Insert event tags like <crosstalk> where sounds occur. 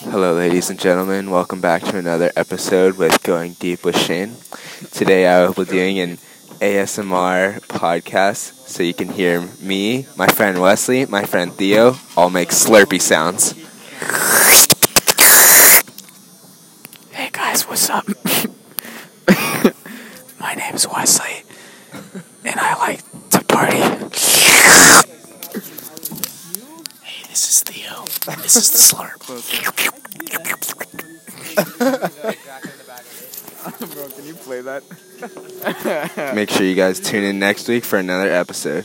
Hello, ladies and gentlemen. Welcome back to another episode with Going Deep with Shane. Today I will be doing an ASMR podcast so you can hear me, my friend Wesley, my friend Theo all make slurpy sounds. Hey guys, what's up? <laughs> My name's Wesley, and I like to party. Hey, this is Theo. Uh, this is the slurp. <laughs> <laughs> Bro, can you play that? <laughs> Make sure you guys tune in next week for another episode.